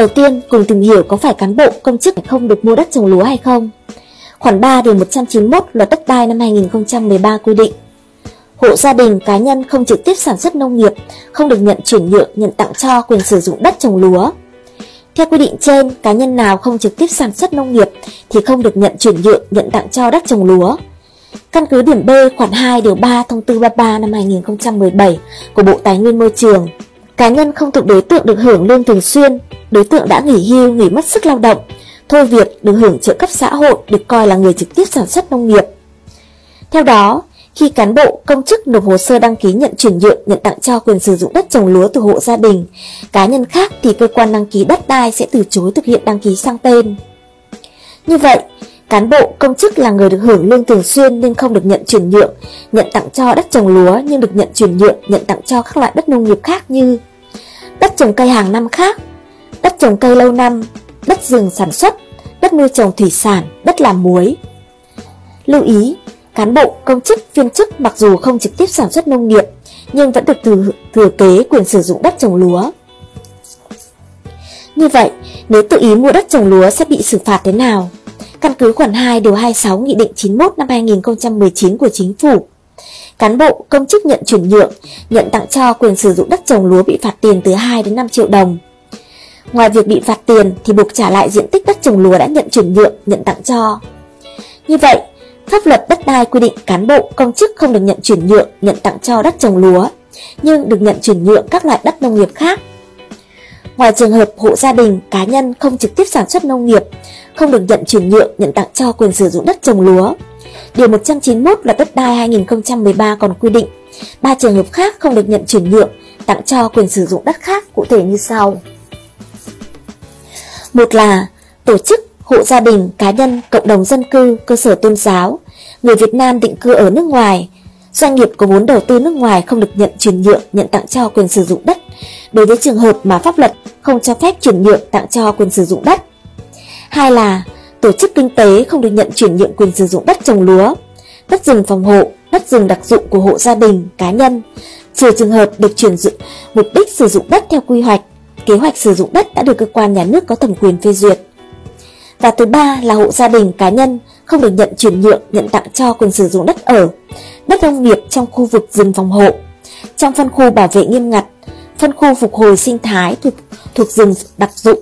Đầu tiên, cùng tìm hiểu có phải cán bộ, công chức không được mua đất trồng lúa hay không. Khoản 3 điều 191 Luật đất đai năm 2013 quy định Hộ gia đình cá nhân không trực tiếp sản xuất nông nghiệp không được nhận chuyển nhượng, nhận tặng cho quyền sử dụng đất trồng lúa. Theo quy định trên, cá nhân nào không trực tiếp sản xuất nông nghiệp thì không được nhận chuyển nhượng, nhận tặng cho đất trồng lúa. Căn cứ điểm B khoản 2 điều 3 thông tư 33 năm 2017 của Bộ Tài nguyên Môi trường, cá nhân không thuộc đối tượng được hưởng lương thường xuyên, đối tượng đã nghỉ hưu, nghỉ mất sức lao động, thôi việc được hưởng trợ cấp xã hội được coi là người trực tiếp sản xuất nông nghiệp. Theo đó, khi cán bộ, công chức nộp hồ sơ đăng ký nhận chuyển nhượng, nhận tặng cho quyền sử dụng đất trồng lúa từ hộ gia đình, cá nhân khác thì cơ quan đăng ký đất đai sẽ từ chối thực hiện đăng ký sang tên. Như vậy, cán bộ, công chức là người được hưởng lương thường xuyên nên không được nhận chuyển nhượng, nhận tặng cho đất trồng lúa nhưng được nhận chuyển nhượng, nhận tặng cho các loại đất nông nghiệp khác như đất trồng cây hàng năm khác, đất trồng cây lâu năm, đất rừng sản xuất, đất nuôi trồng thủy sản, đất làm muối. Lưu ý, cán bộ, công chức, viên chức mặc dù không trực tiếp sản xuất nông nghiệp nhưng vẫn được thừa, thừa kế quyền sử dụng đất trồng lúa. Như vậy, nếu tự ý mua đất trồng lúa sẽ bị xử phạt thế nào? Căn cứ khoản 2 điều 26 Nghị định 91 năm 2019 của Chính phủ, cán bộ, công chức nhận chuyển nhượng, nhận tặng cho quyền sử dụng đất trồng lúa bị phạt tiền từ 2 đến 5 triệu đồng. Ngoài việc bị phạt tiền thì buộc trả lại diện tích đất trồng lúa đã nhận chuyển nhượng, nhận tặng cho. Như vậy, Pháp luật đất đai quy định cán bộ, công chức không được nhận chuyển nhượng, nhận tặng cho đất trồng lúa, nhưng được nhận chuyển nhượng các loại đất nông nghiệp khác. Ngoài trường hợp hộ gia đình, cá nhân không trực tiếp sản xuất nông nghiệp, không được nhận chuyển nhượng, nhận tặng cho quyền sử dụng đất trồng lúa. Điều 191 luật đất đai 2013 còn quy định, ba trường hợp khác không được nhận chuyển nhượng, tặng cho quyền sử dụng đất khác cụ thể như sau. Một là tổ chức hộ gia đình, cá nhân, cộng đồng dân cư, cơ sở tôn giáo, người Việt Nam định cư ở nước ngoài, doanh nghiệp có vốn đầu tư nước ngoài không được nhận chuyển nhượng, nhận tặng cho quyền sử dụng đất đối với trường hợp mà pháp luật không cho phép chuyển nhượng tặng cho quyền sử dụng đất. Hai là tổ chức kinh tế không được nhận chuyển nhượng quyền sử dụng đất trồng lúa, đất rừng phòng hộ, đất rừng đặc dụng của hộ gia đình, cá nhân, trừ trường hợp được chuyển dụng mục đích sử dụng đất theo quy hoạch, kế hoạch sử dụng đất đã được cơ quan nhà nước có thẩm quyền phê duyệt. Và thứ ba là hộ gia đình cá nhân không được nhận chuyển nhượng, nhận tặng cho quyền sử dụng đất ở, đất nông nghiệp trong khu vực rừng phòng hộ, trong phân khu bảo vệ nghiêm ngặt, phân khu phục hồi sinh thái thuộc, thuộc rừng đặc dụng,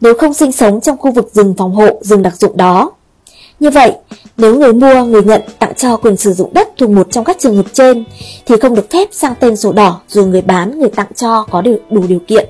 nếu không sinh sống trong khu vực rừng phòng hộ, rừng đặc dụng đó. Như vậy, nếu người mua, người nhận tặng cho quyền sử dụng đất thuộc một trong các trường hợp trên thì không được phép sang tên sổ đỏ dù người bán, người tặng cho có đủ điều kiện.